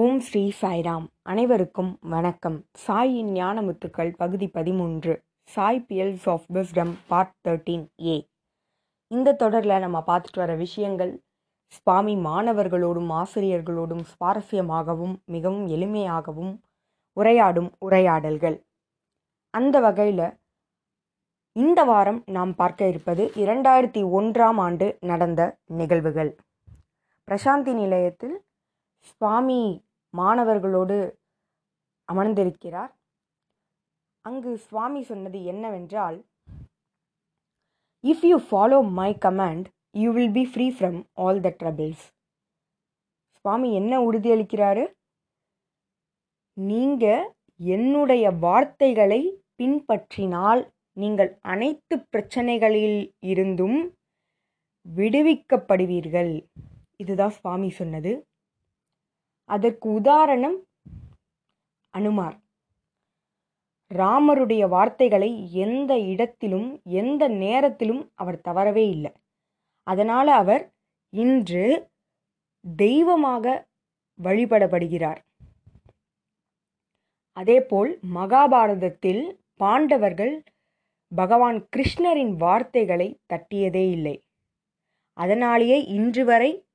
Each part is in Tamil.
ஓம் ஸ்ரீ சாய்ராம். அனைவருக்கும் வணக்கம். சாயின் ஞானமுத்துக்கள் பகுதி பதிமூன்று. Sai pearls of wisdom part thirteen ஏ இந்த தொடரில் நம்ம பார்த்துட்டு வர விஷயங்கள் சுவாமி மாணவர்களோடும் ஆசிரியர்களோடும் சுவாரஸ்யமாகவும் மிகவும் எளிமையாகவும் உரையாடும் உரையாடல்கள். அந்த வகையில் இந்த வாரம் நாம் பார்க்க இருப்பது இரண்டாயிரத்தி ஒன்றாம் ஆண்டு நடந்த நிகழ்வுகள். பிரசாந்தி நிலையத்தில் சுவாமி மாணவர்களோடு அமர்ந்திருக்கிறார். அங்கு சுவாமி சொன்னது என்னவென்றால் if you follow my command you will be free from all the troubles Swami என்ன உறுதியளிக்கிறாரு? நீங்கள் என்னுடைய வார்த்தைகளை பின்பற்றினால் நீங்கள் அனைத்து பிரச்சனைகளில் இருந்தும் விடுவிக்கப்படுவீர்கள். இதுதான் சுவாமி சொன்னது. அதற்கு உதாரணம் அனுமார். ராமருடைய வார்த்தைகளை எந்த இடத்திலும் எந்த நேரத்திலும் அவர் தவறவே இல்லை. அதனால் அவர் இன்று தெய்வமாக வழிபடப்படுகிறார். அதேபோல் மகாபாரதத்தில் பாண்டவர்கள் பகவான் கிருஷ்ணரின் வார்த்தைகளை தட்டியதே இல்லை. அதனாலேயே இன்று வரை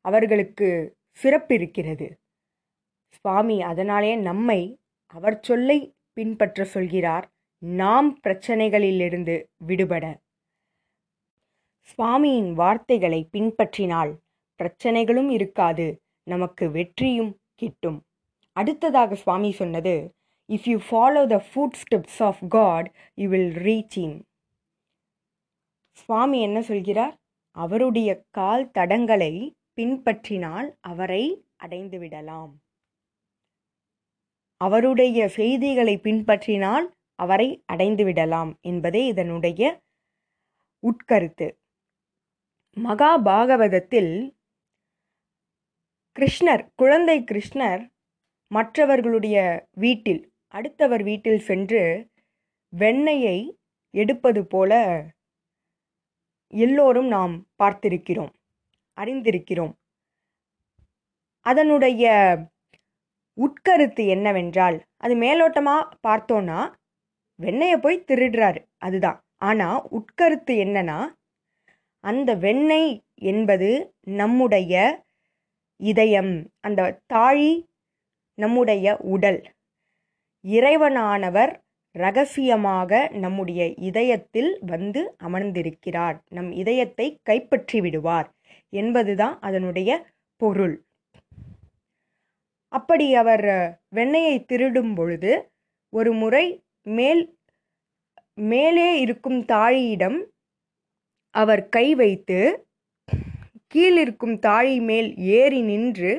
அவர்களுக்கு சிறப்பு இருக்கிறது சுவாமி அதனாலே நம்மை அவர் சொல்லை பின்பற்ற சொல்கிறார். நாம் பிரச்சனைகளிலிருந்து விடுபட. சுவாமியின் வார்த்தைகளை பின்பற்றினால் பிரச்சனைகளும் இருக்காது நமக்கு வெற்றியும் கிட்டும். அடுத்ததாக சுவாமி சொன்னது if you follow the footsteps of God you will reach him Swami என்ன சொல்கிறார்? அவருடைய கால் தடங்களை பின்பற்றினால் அவரை அடைந்து விடலாம். அவருடைய செய்திகளை பின்பற்றினால் அவரை அடைந்துவிடலாம் என்பதே இதனுடைய உட்கருத்து. மகாபாகவதத்தில் கிருஷ்ணர் குழந்தை கிருஷ்ணர் மற்றவர்களுடைய வீட்டில் அடுத்தவர் வீட்டில் சென்று வெண்ணெயை எடுப்பது போல எல்லோரும் நாம் பார்த்திருக்கிறோம் அறிந்திருக்கிறோம். அதனுடைய உட்கருத்து என்னவென்றால் அது மேலோட்டமாக பார்த்தோன்னா வெண்ணெயை போய் திருடுறாரு. அதுதான். ஆனால் உட்கருத்து என்னன்னா அந்த வெண்ணெய் என்பது நம்முடைய இதயம் அந்த தாழி நம்முடைய உடல். இறைவனானவர் ரகசியமாக நம்முடைய இதயத்தில் வந்து அமர்ந்திருக்கிறார். நம் இதயத்தை கைப்பற்றி விடுவார் என்பதுதான் அதனுடைய பொருள். அப்படி அவர் வெண்ணெயை திருடும் பொழுது ஒரு முறை மேல் மேலே இருக்கும் தாழியிடம் அவர் கை வைத்து கீழிருக்கும் தாழி மேல் ஏறி நின்று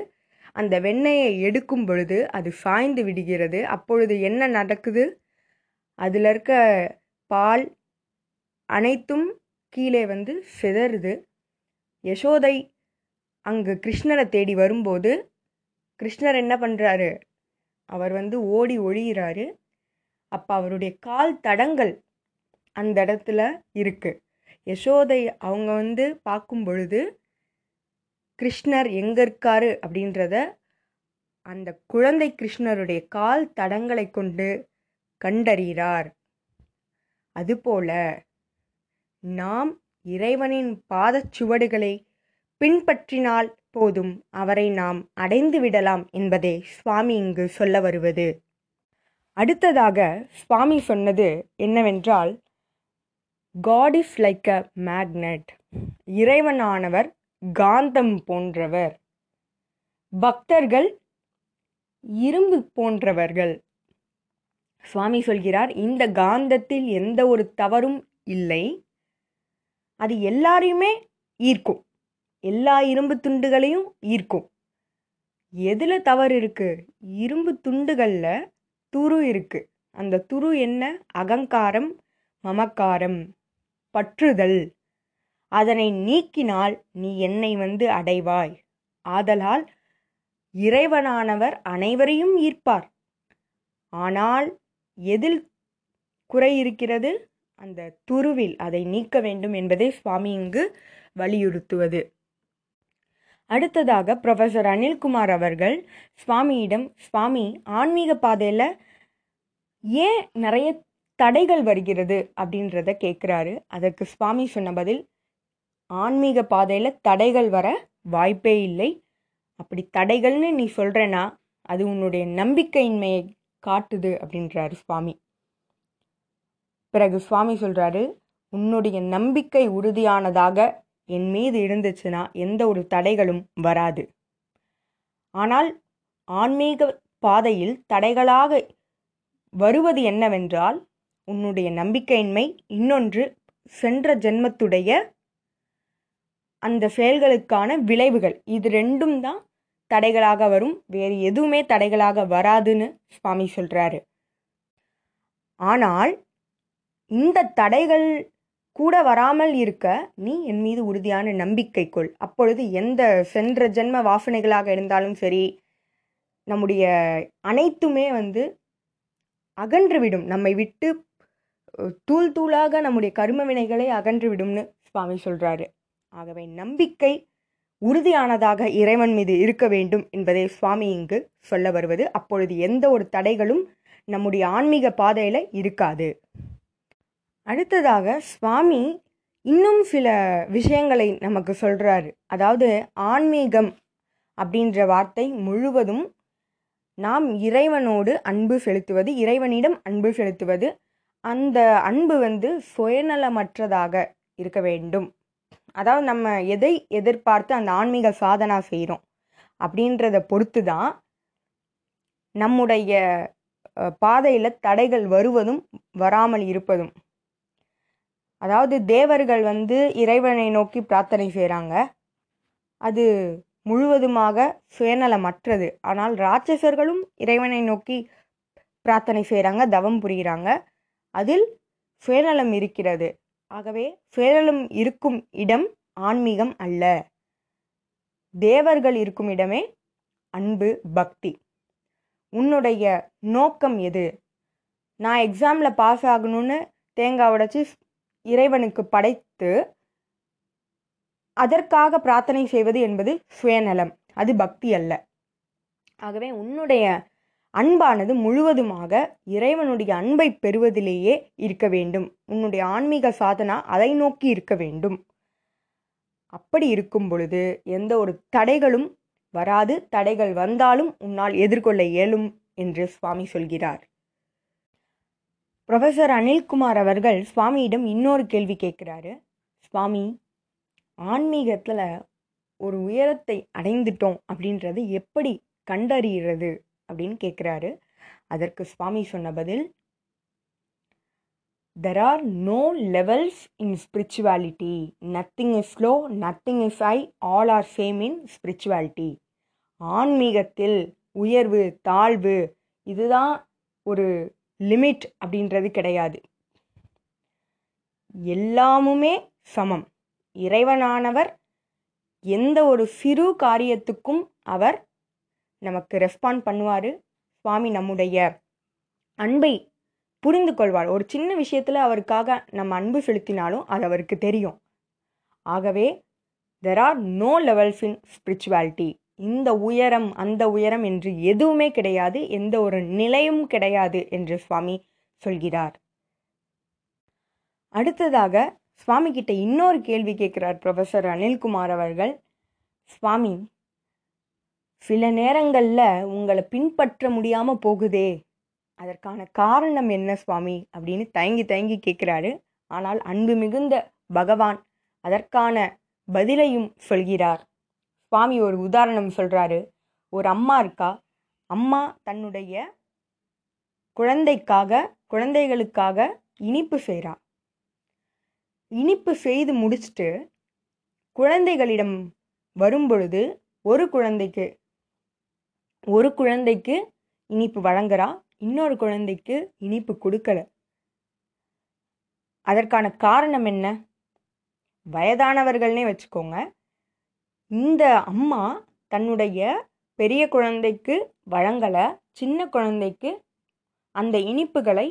அந்த வெண்ணெயை எடுக்கும் பொழுது அது சாய்ந்து விடுகிறது. அப்பொழுது என்ன நடக்குது? அதில் இருக்க பால் அனைத்தும் கீழே வந்து சிதறுது. யசோதை அங்கு கிருஷ்ணரை தேடி வரும்போது கிருஷ்ணர் என்ன பண்ணுறாரு அவர் வந்து ஓடி ஒழிகிறாரு அப்போ அவருடைய கால் தடங்கள் அந்த இடத்துல இருக்குது யசோதை அவங்க வந்து பார்க்கும் பொழுது கிருஷ்ணர் எங்கே இருக்காரு அப்படின்றத அந்த குழந்தை கிருஷ்ணருடைய கால் தடங்களை கொண்டு கண்டறிகிறார். அதுபோல நாம் இறைவனின் பாதச்சுவடுகளை பின்பற்றினால் போதும் அவரை நாம் அடைந்து விடலாம் என்பதே சுவாமி இங்கு சொல்ல வருவது. அடுத்ததாக சுவாமி சொன்னது என்னவென்றால் God is like a magnet இறைவனானவர் காந்தம் போன்றவர். பக்தர்கள் இரும்பு போன்றவர்கள். சுவாமி சொல்கிறார் இந்த காந்தத்தில் எந்த ஒரு தவறும் இல்லை. அது எல்லாரையுமே ஈர்க்கும். எல்லா இரும்பு துண்டுகளையும் ஈர்க்கும். எதில் தவறு இருக்குது இரும்பு துண்டுகளில் துரு இருக்குது அந்த துரு என்ன? அகங்காரம் மமக்காரம் பற்றுதல். அதனை நீக்கினால் நீ என்னை வந்து அடைவாய். ஆதலால் இறைவனானவர் அனைவரையும் ஈர்ப்பார். ஆனால் எதில் குறை இருக்கிறது? அந்த துருவில் அதை நீக்க வேண்டும் என்பதை சுவாமி இங்கு வலியுறுத்துவது. அடுத்ததாக ப்ரொஃபஸர் அனில்குமார் அவர்கள் சுவாமியிடம் சுவாமி ஆன்மீக பாதையில் ஏன் நிறைய தடைகள் வருகிறது? அப்படின்றத கேட்குறாரு. அதற்கு சுவாமி சொன்ன பதில் ஆன்மீக பாதையில் தடைகள் வர வாய்ப்பே இல்லை. அப்படி தடைகள்னு நீ சொல்கிறனா அது உன்னுடைய நம்பிக்கையின்மையை காட்டுது அப்படின்றாரு சுவாமி. பிறகு சுவாமி சொல்கிறாரு உன்னுடைய நம்பிக்கை உறுதியானதாக என் மீது இருந்துச்சுன்னா எந்த ஒரு தடைகளும் வராது. ஆனால் ஆன்மீக பாதையில் தடைகளாக வருவது என்னவென்றால் உன்னுடைய நம்பிக்கையின்மை இன்னொன்று சென்ற ஜென்மத்துடைய அந்த செயல்களுக்கான விளைவுகள். இது ரெண்டும் தான் தடைகளாக வரும். வேறு எதுவுமே தடைகளாக வராதுன்னு சுவாமி சொல்கிறாரு ஆனால் இந்த தடைகள் கூட வராமல் இருக்க நீ என் மீது உறுதியான நம்பிக்கை கொள். அப்பொழுது எந்த சென்ற ஜென்ம வாசனைகளாக இருந்தாலும் சரி நம்முடைய அனைத்துமே வந்து அகன்றுவிடும். நம்மை விட்டு தூள் தூளாக நம்முடைய கரும வினைகளை அகன்றுவிடும்னு சுவாமி சொல்கிறாரு ஆகவே நம்பிக்கை உறுதியானதாக இறைவன் மீது இருக்க வேண்டும் என்பதை சுவாமி இங்கு சொல்ல வருவது. அப்பொழுது எந்த ஒரு தடைகளும் நம்முடைய ஆன்மீக பாதையில் இருக்காது. அடுத்ததாக சுவாமி இன்னும் சில விஷயங்களை நமக்கு சொல்கிறாரு அதாவது ஆன்மீகம் அப்படின்ற வார்த்தை முழுவதும் நாம் இறைவனோடு அன்பு செலுத்துவது இறைவனிடம் அன்பு செலுத்துவது அந்த அன்பு வந்து சுயநலமற்றதாக இருக்க வேண்டும். அதாவது நம்ம எதை எதிர்பார்த்து அந்த ஆன்மீக சாதனா செய்கிறோம் அப்படின்றத பொறுத்து தான் நம்முடைய பாதையில் தடைகள் வருவதும் வராமல் இருப்பதும் அதாவது தேவர்கள் வந்து இறைவனை நோக்கி பிரார்த்தனை செய்கிறாங்க அது முழுவதுமாக சுயநலமற்றது. ஆனால் ராட்சசர்களும் இறைவனை நோக்கி பிரார்த்தனை செய்கிறாங்க தவம் புரிகிறாங்க. அதில் சுயநலம் இருக்கிறது. ஆகவே சுயநலம் இருக்கும் இடம் ஆன்மீகம் அல்ல. தேவர்கள் இருக்கும் இடமே அன்பு பக்தி. உன்னுடைய நோக்கம் எது? நான் எக்ஸாமில் பாஸ் ஆகணும்னு தேங்காய் உடைச்சி இறைவனுக்கு படைத்து அதற்காக பிரார்த்தனை செய்வது என்பது சுயநலம். அது பக்தி அல்ல. ஆகவே உன்னுடைய அன்பானது முழுவதுமாக இறைவனுடைய அன்பை பெறுவதிலேயே இருக்க வேண்டும். உன்னுடைய ஆன்மீக சாதனா அதை நோக்கி இருக்க வேண்டும். அப்படி இருக்கும் பொழுது எந்த ஒரு தடைகளும் வராது. தடைகள் வந்தாலும் உன்னால் எதிர்கொள்ள இயலும் என்று சுவாமி சொல்கிறார். ப்ரொஃபஸர் அனில்குமார் அவர்கள் சுவாமியிடம் இன்னொரு கேள்வி கேட்குறாரு. சுவாமி ஆன்மீகத்தில் ஒரு உயரத்தை அடைந்துட்டோம் அப்படின்றது எப்படி கண்டறிகிறது அப்படின்னு கேட்குறாரு. அதற்கு சுவாமி சொன்ன பதில் there are no levels in spirituality nothing is slow nothing is high all are same in spirituality ஆன்மீகத்தில் உயர்வு தாழ்வு இதுதான் ஒரு லிமிட் அப்படின்றது கிடையாது. எல்லாமுமே சமம். இறைவனானவர் எந்த ஒரு சிறு காரியத்துக்கும் அவர் நமக்கு ரெஸ்பாண்ட் பண்ணுவார். சுவாமி நம்முடைய அன்பை புரிந்து கொள்வார். ஒரு சின்ன விஷயத்தில் அவருக்காக நம்ம அன்பு செலுத்தினாலும் அது அவருக்கு தெரியும். ஆகவே there are no levels in spirituality இந்த உயரம் அந்த உயரம் என்று எதுவுமே கிடையாது எந்த ஒரு நிலையும் கிடையாது என்று சுவாமி சொல்கிறார். அடுத்ததாக சுவாமி கிட்ட இன்னொரு கேள்வி கேட்கிறார் ப்ரொஃபஸர் அனில்குமார் அவர்கள். சுவாமி சில நேரங்களில் உங்களை பின்பற்ற முடியாமல் போகுதே அதற்கான காரணம் என்ன சுவாமி அப்படின்னு தயங்கி தயங்கி கேட்குறாரு. ஆனால் அன்பு மிகுந்த பகவான் அதற்கான பதிலையும் சொல்கிறார். சுவாமி ஒரு உதாரணம் சொல்கிறாரு ஒரு அம்மா இருக்கா? அம்மா தன்னுடைய குழந்தைக்காக குழந்தைகளுக்காக இனிப்பு செய்கிறா இனிப்பு செய்து முடிச்சுட்டு குழந்தைகளிடம் வரும்பொழுது ஒரு குழந்தைக்கு ஒரு குழந்தைக்கு இனிப்பு வழங்குறா. இன்னொரு குழந்தைக்கு இனிப்பு கொடுக்கல. அதற்கான காரணம் என்ன? வயதானவர்கள்னே வச்சுக்கோங்க. இந்த அம்மா தன்னுடைய பெரிய குழந்தைக்கு வழங்கலை சின்ன குழந்தைக்கு அந்த இனிப்புகளை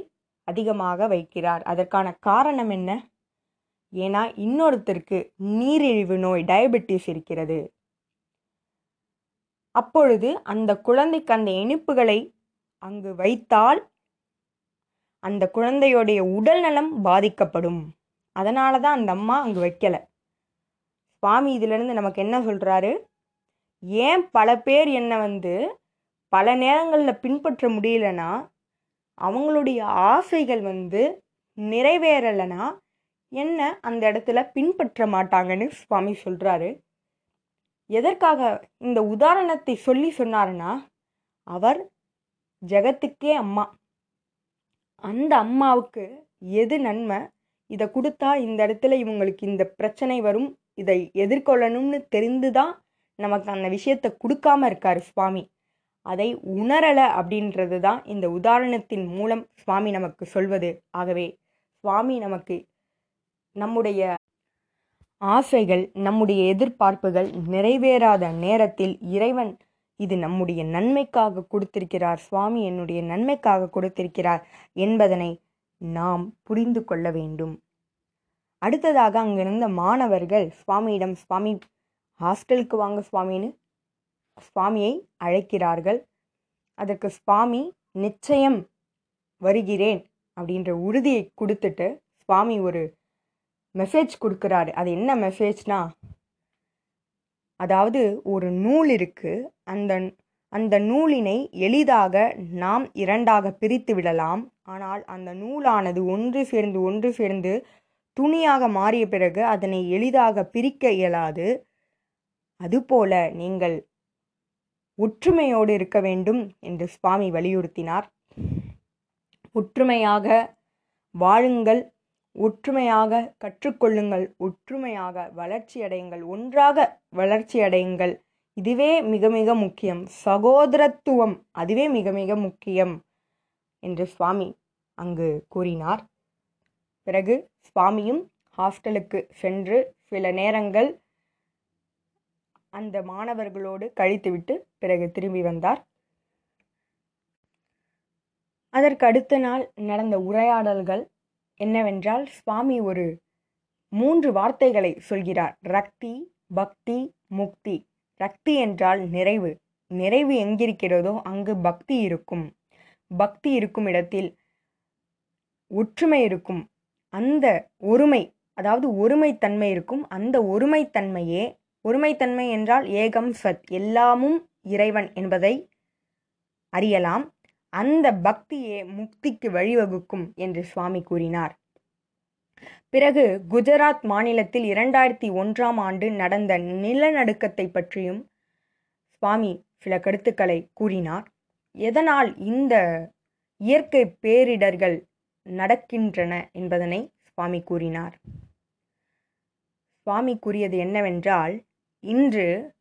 அதிகமாக வைக்கிறார். அதற்கான காரணம் என்ன? ஏன்னா இன்னொருத்தருக்கு நீரிழிவு நோய் டயபெட்டிஸ் இருக்கிறது. அப்பொழுது அந்த குழந்தைக்கு அந்த இனிப்புகளை அங்கு வைத்தால் அந்த குழந்தையுடைய உடல் நலம் பாதிக்கப்படும். அதனால தான் அந்த அம்மா அங்கு வைக்கலை. சுவாமி இதிலிருந்து நமக்கு என்ன சொல்கிறாரு ஏன் பல பேர் என்னை வந்து பல நேரங்களில் பின்பற்ற முடியலன்னா அவங்களுடைய ஆசைகள் வந்து நிறைவேறலைன்னா என்ன அந்த இடத்துல பின்பற்ற மாட்டாங்கன்னு சுவாமி சொல்கிறாரு எதற்காக இந்த உதாரணத்தை சொல்லி சொன்னாருன்னா அவர் ஜெகத்துக்கே அம்மா. அந்த அம்மாவுக்கு எது நன்மை? இதை கொடுத்தா இந்த இடத்துல இவங்களுக்கு இந்த பிரச்சனை வரும் இதை எதிர்கொள்ளணும்னு தெரிந்து தான் நமக்கு அந்த விஷயத்தை கொடுக்காம இருக்காரு சுவாமி. அதை உணரலை அப்படின்றது தான் இந்த உதாரணத்தின் மூலம் சுவாமி நமக்கு சொல்வது. ஆகவே சுவாமி நமக்கு நம்முடைய ஆசைகள் நம்முடைய எதிர்பார்ப்புகள் நிறைவேறாத நேரத்தில் இறைவன் இது நம்முடைய நன்மைக்காக கொடுத்திருக்கிறார். சுவாமி என்னுடைய நன்மைக்காக கொடுத்திருக்கிறார் என்பதனை நாம் புரிந்து கொள்ள வேண்டும். அடுத்ததாக அங்கிருந்த மாணவர்கள் சுவாமியிடம் சுவாமி ஹாஸ்டலுக்கு வாங்க சுவாமின்னு சுவாமியை அழைக்கிறார்கள். அதற்கு சுவாமி நிச்சயம் வருகிறேன் அப்படின்ற உறுதியை கொடுத்துட்டு சுவாமி ஒரு மெசேஜ் கொடுக்குறாரு. அது என்ன மெசேஜ்னா அதாவது ஒரு நூல் இருக்குது அந்த அந்த நூலினை எளிதாக நாம் இரண்டாக பிரித்து விடலாம். ஆனால் அந்த நூலானது ஒன்று சேர்ந்து ஒன்று சேர்ந்து துணியாக மாறிய பிறகு அதனை எளிதாக பிரிக்க இயலாது. அதுபோல நீங்கள் ஒற்றுமையோடு இருக்க வேண்டும் என்று சுவாமி வலியுறுத்தினார். ஒற்றுமையாக வாழுங்கள் ஒற்றுமையாக கற்றுக்கொள்ளுங்கள் ஒற்றுமையாக வளர்ச்சியடையுங்கள் ஒன்றாக வளர்ச்சியடையுங்கள் இதுவே மிக மிக முக்கியம். சகோதரத்துவம் அதுவே மிக மிக முக்கியம் என்று சுவாமி அங்கு கூறினார். பிறகு சுவாமியும் ஹாஸ்டலுக்கு சென்று சில நேரங்கள் அந்த மாணவர்களோடு கழித்துவிட்டு பிறகு திரும்பி வந்தார். அதற்கு அடுத்த நாள் நடந்த உரையாடல்கள் என்னவென்றால் சுவாமி ஒரு மூன்று வார்த்தைகளை சொல்கிறார். ரக்தி பக்தி முக்தி. ரக்தி என்றால் நிறைவு. நிறைவு எங்கிருக்கிறதோ அங்கு பக்தி இருக்கும். பக்தி இருக்கும் இடத்தில் ஒற்றுமை இருக்கும். அந்த ஒருமை அதாவது ஒருமைத்தன்மை இருக்கும். அந்த ஒருமைத்தன்மையே ஒருமைத்தன்மை என்றால் ஏகம் சத் எல்லாமும் இறைவன் என்பதை அறியலாம். அந்த பக்தியே முக்திக்கு வழிவகுக்கும் என்று சுவாமி கூறினார். பிறகு குஜராத் மாநிலத்தில் இரண்டாயிரத்தி ஒன்றாம் ஆண்டு நடந்த நிலநடுக்கத்தை பற்றியும் சுவாமி சில கருத்துக்களை கூறினார். எதனால் இந்த இயற்கை பேரிடர்கள் நடக்கின்றன என்பதனை சுவாமி கூறினார். சுவாமி கூறியது என்னவென்றால் இன்று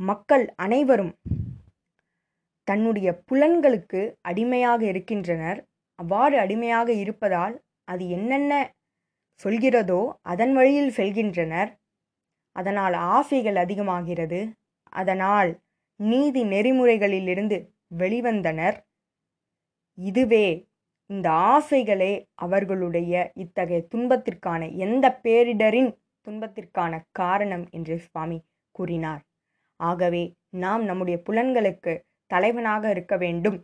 மக்கள் அனைவரும் தன்னுடைய புலன்களுக்கு அடிமையாக இருக்கின்றனர். அவ்வாறு அடிமையாக இருப்பதால் அது என்னென்ன சொல்கிறதோ அதன் வழியில் செல்கின்றனர். அதனால் ஆசைகள் அதிகமாகிறது. அதனால் நீதி நெறிமுறைகளிலிருந்து வெளிவந்தனர். இதுவே இந்த ஆசைகளே அவர்களுடைய இத்தகைய துன்பத்திற்கான எந்த பேரிடரின் துன்பத்திற்கான காரணம் என்று சுவாமி கூறினார். ஆகவே நாம் நம்முடைய புலன்களுக்கு தலைவனாக இருக்க வேண்டும்.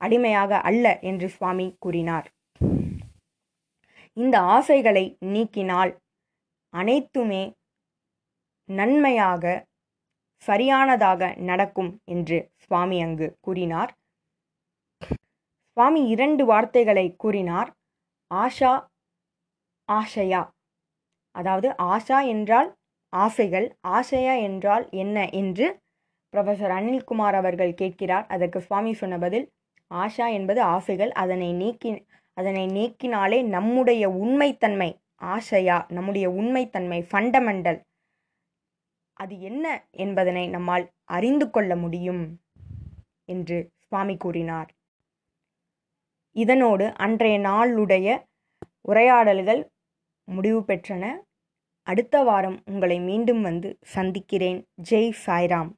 அடிமையாக அல்ல என்று சுவாமி கூறினார். இந்த ஆசைகளை நீக்கினால் அனைத்துமே நன்மையாக சரியானதாக நடக்கும் என்று சுவாமி அங்கு கூறினார். சுவாமி இரண்டு வார்த்தைகளை கூறினார். ஆஷா ஆஷயா. அதாவது ஆஷா என்றால் ஆசைகள் ஆசையா என்றால் என்ன என்று ப்ரொஃபசர் அனில்குமார் அவர்கள் கேட்கிறார். அதற்கு சுவாமி சொன்ன பதில் ஆஷா என்பது ஆசைகள் அதனை நீக்கி அதனை நீக்கினாலே நம்முடைய உண்மைத்தன்மை ஆசையா நம்முடைய உண்மைத்தன்மை ஃபண்டமெண்டல் அது என்ன என்பதனை நம்மால் அறிந்து கொள்ள முடியும் என்று சுவாமி கூறினார். இதனோடு அன்றைய நாளுடைய உரையாடல்கள் முடிவு பெற்றன. அடுத்த வாரம் உங்களை மீண்டும் வந்து சந்திக்கிறேன். ஜெய் சாய்ராம்.